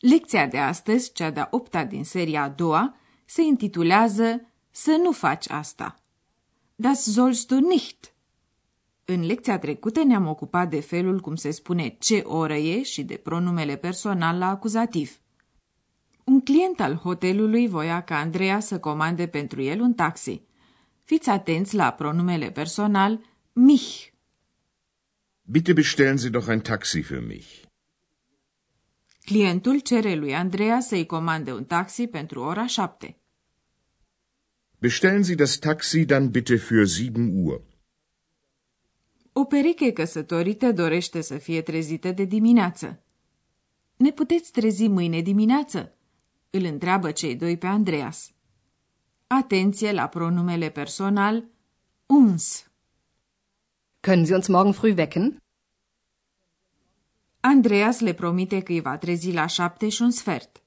lecția de astăzi, cea de-a opta din seria a doua, se intitulează Să nu faci asta. Das sollst du nicht. În lecția trecută ne-am ocupat de felul cum se spune ce oră e și de pronumele personal la acuzativ. Un client al hotelului voia ca Andreea să comande pentru el un taxi. Fiți atenți la pronumele personal mich. Bitte bestellen Sie doch ein Taxi für mich. Clientul cere lui Andreea să-i comande un taxi pentru ora șapte. Bestellen Sie das Taxi dann bitte für 7 Uhr. O pereche căsătorită dorește să fie trezită de dimineață. Ne puteți trezi mâine dimineață? Îl întreabă cei doi pe Andreas. Atenție la pronumele personal uns. Können Sie uns morgen früh wecken? Andreas le promite că îi va trezi la șapte și un sfert.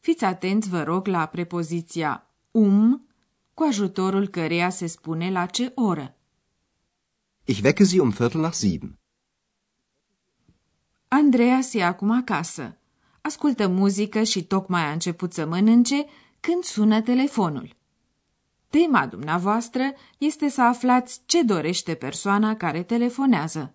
Fiți atenți, vă rog, la prepoziția um, cu ajutorul căreia se spune la ce oră. Ich wecke Sie um Viertel nach sieben. Andreas e acum acasă. Ascultă muzică și tocmai a început să mănânce când sună telefonul. Tema dumneavoastră este să aflați ce dorește persoana care telefonează.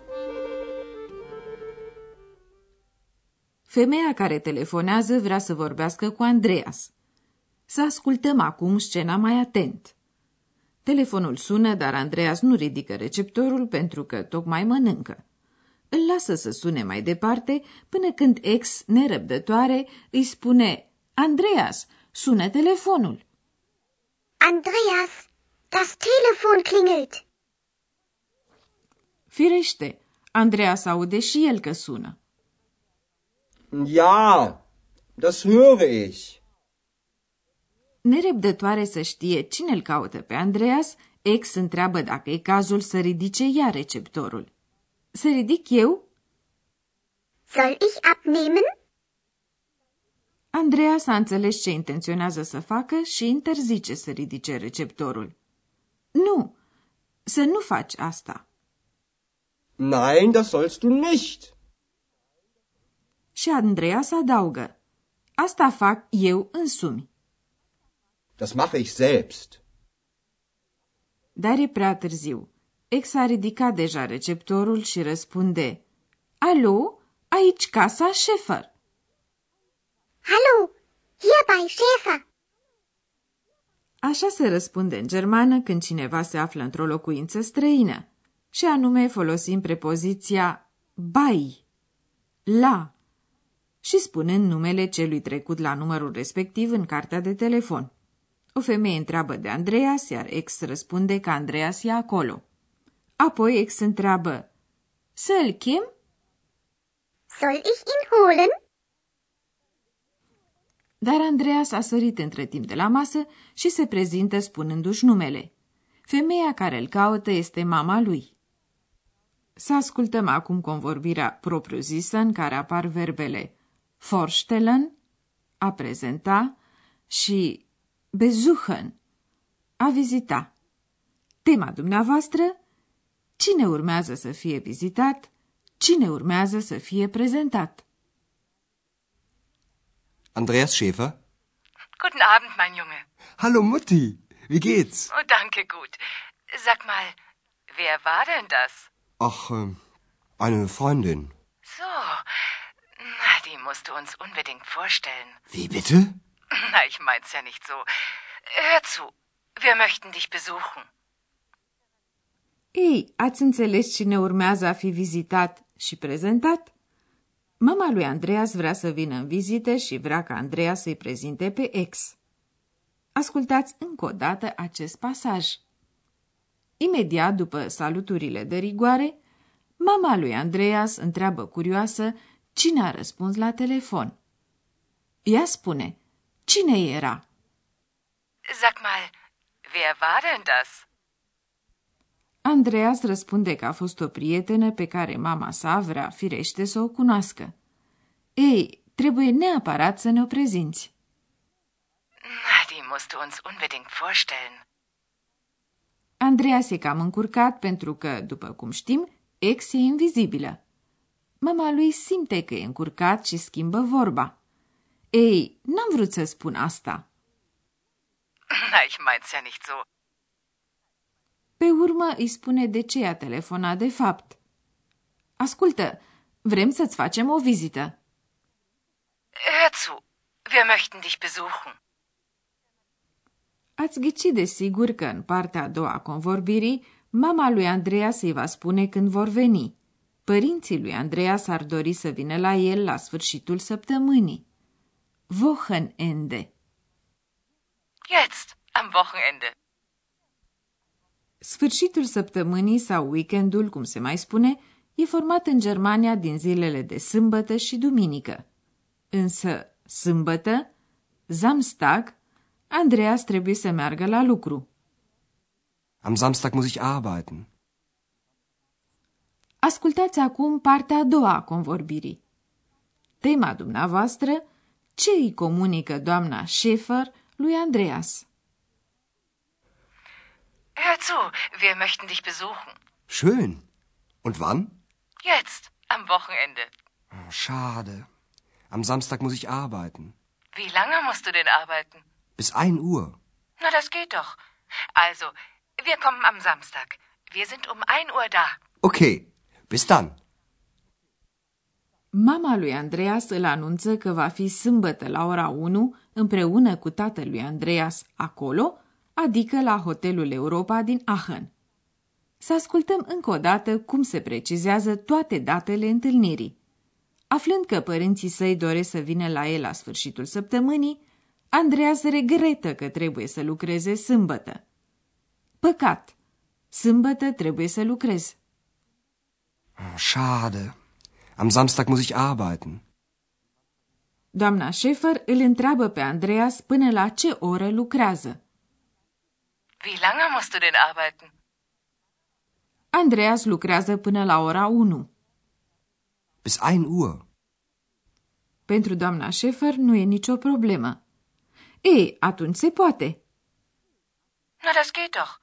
Femeia care telefonează vrea să vorbească cu Andreas. Să ascultăm acum scena mai atent. Telefonul sună, dar Andreas nu ridică receptorul pentru că tocmai mănâncă. Îl lasă să sune mai departe până când ex, nerăbdătoare, îi spune Andreas, sună telefonul. Andreas, das Telefon klingelt. Firește, Andreas aude și el că sună. Ja, das höre ich. Nerăbdătoare să știe cine îl caută pe Andreas, ex întreabă dacă e cazul să ridice ea receptorul. Să ridic eu? Soll ich abnehmen? Andreas a înțeles ce intenționează să facă și interzice să ridice receptorul. Nu, să nu faci asta. Nein, das sollst du nicht. Și Andreas adaugă. Asta fac eu însumi. Das mache ich selbst. Dar e prea târziu. Ex a ridicat deja receptorul și răspunde. Alo, aici casa Șefer. Hallo, hier bei Schäfer. Așa se răspunde în germană când cineva se află într-o locuință străină, și anume folosim prepoziția bei, la, și spunând numele celui trecut la numărul respectiv în cartea de telefon. O femeie întreabă de Andreas, iar ex răspunde că Andreas e acolo. Apoi ex întreabă, să-l chem? Soll ich ihn holen? Dar Andreas a sărit între timp de la masă și se prezintă spunându-și numele. Femeia care îl caută este mama lui. Să ascultăm acum convorbirea propriu-zisă în care apar verbele vorstellen, a prezenta și besuchen, a vizita. Tema dumneavoastră, cine urmează să fie vizitat, cine urmează să fie prezentat. Andreas Schäfer. Guten Abend, mein Junge. Hallo Mutti, wie geht's? Oh, danke, gut. Sag mal, wer war denn das? Ach, äh, eine Freundin. So, na, die musst du uns unbedingt vorstellen. Wie bitte? Na, ich mein's ja nicht so. Hör zu, wir möchten dich besuchen. Ei, ați înțeles cine urmează a fi vizitat și prezentat? Mama lui Andreas vrea să vină în vizită și vrea ca Andreas să-i prezinte pe ex. Ascultați încă o dată acest pasaj. Imediat după saluturile de rigoare, mama lui Andreas întreabă curioasă cine a răspuns la telefon. Ea spune, cine era? Sag mal, wer war denn das? Andreas răspunde că a fost o prietenă pe care mama sa vrea firește să o cunoască. Ei, trebuie neapărat să ne o prezinți. Na, die musst du uns unbedingt vorstellen. Andreas e cam încurcat pentru că, după cum știm, ex e invizibilă. Mama lui simte că e încurcat și schimbă vorba. Ei, n-am vrut să spun asta. Na, ich mein's ja nicht so. Pe urmă îi spune de ce a telefonat de fapt. Ascultă, vrem să-ți facem o vizită. Hör zu, wir möchten dich besuchen. Ați ghicit de sigur că în partea a doua a convorbirii, mama lui Andreas îi va spune când vor veni. Părinții lui Andreas ar dori să vină la el la sfârșitul săptămânii. Wochenende. Jetzt, am Wochenende. Sfârșitul săptămânii sau weekendul, cum se mai spune, e format în Germania din zilele de sâmbătă și duminică. Însă, sâmbătă, Samstag, Andreas trebuie să meargă la lucru. Am Samstag muss ich arbeiten. Ascultați acum partea a doua a convorbirii. Tema dumneavoastră, ce îi comunică doamna Schäfer lui Andreas? Hör zu, wir möchten dich besuchen. Schön. Und wann? Jetzt, am Wochenende. Oh, schade. Am Samstag muss ich arbeiten. Wie lange musst du denn arbeiten? Bis 1 Uhr. Na, das geht doch. Also, wir kommen am Samstag. Wir sind um 1 Uhr da. Okay. Bis dann. Mama lui Andreas îl anunță că va fi sâmbătă la ora 1 împreună cu tatălui Andreas acolo, adică la Hotelul Europa din Aachen. Să ascultăm încă o dată cum se precizează toate datele întâlnirii. Aflând că părinții săi doresc să vină la el la sfârșitul săptămânii, Andreas regretă că trebuie să lucreze sâmbătă. Păcat! Sâmbătă trebuie să lucrez. Oh, schade. Am Samstag muss ich arbeiten. Doamna Schäfer îl întreabă pe Andreas până la ce oră lucrează. Wie lange musst du denn arbeiten? Andreas lucrează până la ora 1. Bis 1 Uhr. Pentru doamna Schäfer nu e nicio problemă. Ei, atunci se poate. Na, das geht doch.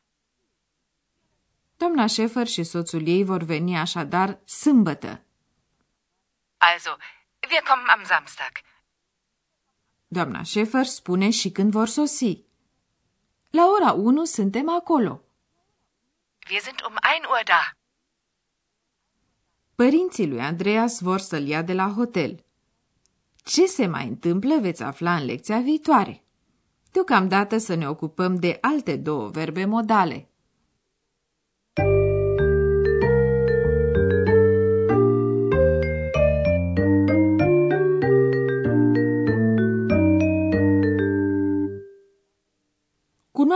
Doamna Schäfer și soțul ei vor veni așadar sâmbătă. Also, wir kommen am Samstag. Doamna Schäfer spune și când vor sosi. La ora 1 suntem acolo. Wir sind um 1 Uhr da. Părinții lui Andreas vor să-l ia de la hotel. Ce se mai întâmplă veți afla în lecția viitoare. Deocamdată să ne ocupăm de alte două verbe modale.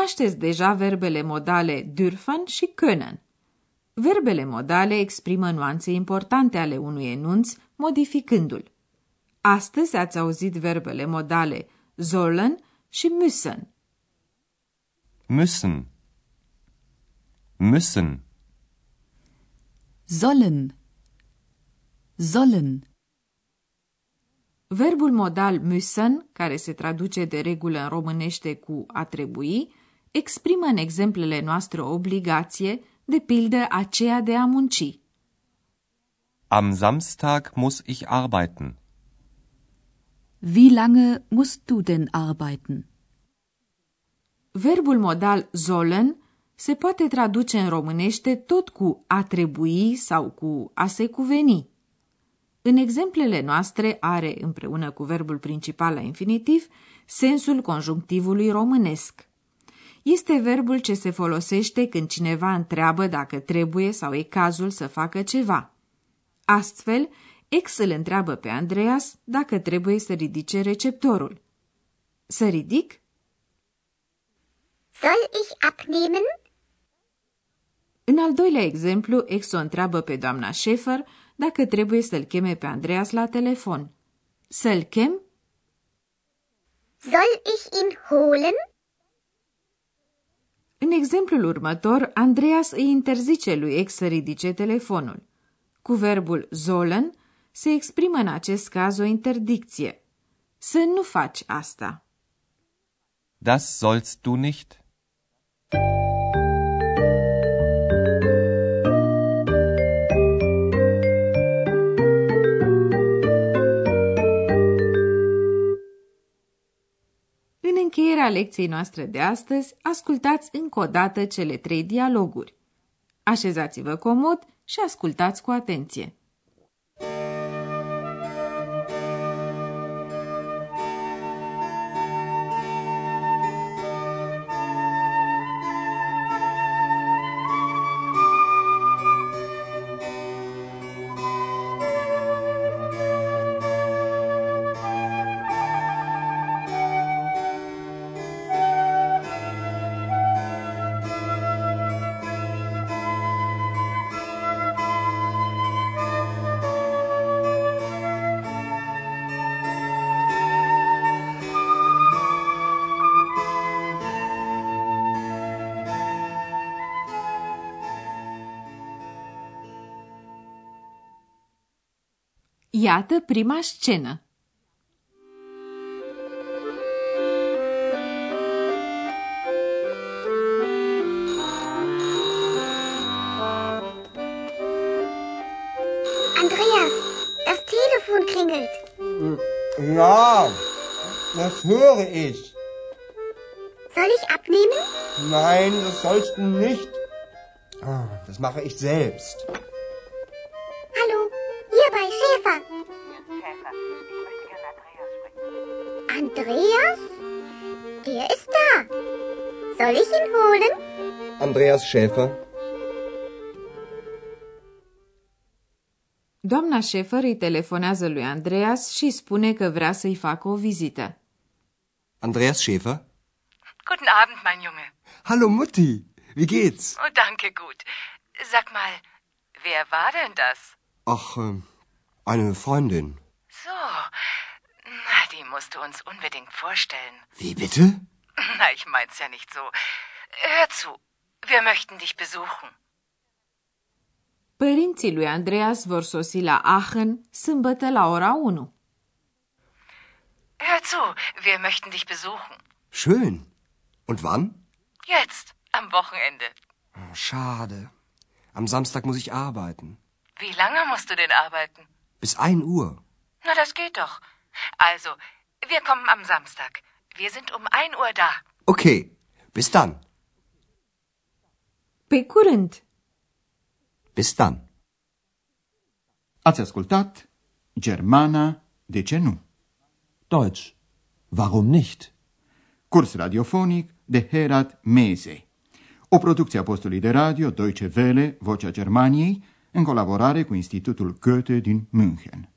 Cunoașteți deja verbele modale dürfen și können. Verbele modale exprimă nuanțe importante ale unui enunț, modificându-l. Astăzi ați auzit verbele modale sollen și müssen. Müssen. Müssen. Sollen. Sollen. Verbul modal müssen, care se traduce de regulă în românește cu a trebui, exprimă în exemplele noastre o obligație, de pildă aceea de a munci. Am Samstag muss ich arbeiten. Wie lange musst du denn arbeiten? Verbul modal sollen se poate traduce în românește tot cu a trebui sau cu a se cuveni. În exemplele noastre are, împreună cu verbul principal la infinitiv, sensul conjunctivului românesc. Este verbul ce se folosește când cineva întreabă dacă trebuie sau e cazul să facă ceva. Astfel, ex îl întreabă pe Andreas dacă trebuie să ridice receptorul. Să ridic? Soll ich abnehmen? În al doilea exemplu, ex o întreabă pe doamna Schäfer dacă trebuie să-l cheme pe Andreas la telefon. Să-l chem? Soll ich ihn holen? În exemplul următor, Andreas îi interzice lui ex să ridice telefonul. Cu verbul sollen se exprimă în acest caz o interdicție. Să nu faci asta. Das sollst du nicht. Încheierea lecției noastre de astăzi, ascultați încă o dată cele trei dialoguri. Așezați-vă comod și ascultați cu atenție. Iată prima scenă. Andreas, das Telefon klingelt. Ja, das höre ich. Soll ich abnehmen? Nein, das sollst du nicht. Ah, Das mache ich selbst. Andreas? Der ist da. Soll ich ihn holen? Andreas Schäfer. Doamna Șefer îi telefonează lui Andreas și spune că vrea să-i facă o vizită. Andreas Schäfer. Guten Abend, mein Junge. Hallo Mutti, wie geht's? Oh, danke, gut. Sag mal, wer war denn das? Ach, äh, eine Freundin. So, na, die musst du uns unbedingt vorstellen. Wie bitte? Na, ich mein's ja nicht so. Hör zu, wir möchten dich besuchen. Părinții lui Andreas vor sosi la Aachen sâmbătă la ora 1. Hör zu, wir möchten dich besuchen. Schön. Und wann? Jetzt, am Wochenende. Oh, schade. Am Samstag muss ich arbeiten. Wie lange musst du denn arbeiten? Bis 1 Uhr. Na, das geht doch. Also, wir kommen am Samstag. Wir sind um 1 Uhr da. Okay, bis dann. Pe curând! Bis dann. Ați ascultat Germana, de ce nu? Deutsch. Warum nicht? Curs radiofonic de Herat Mese. O producție a postului de radio Deutsche Welle, Vocea Germaniei, în colaborare cu Institutul Goethe din München.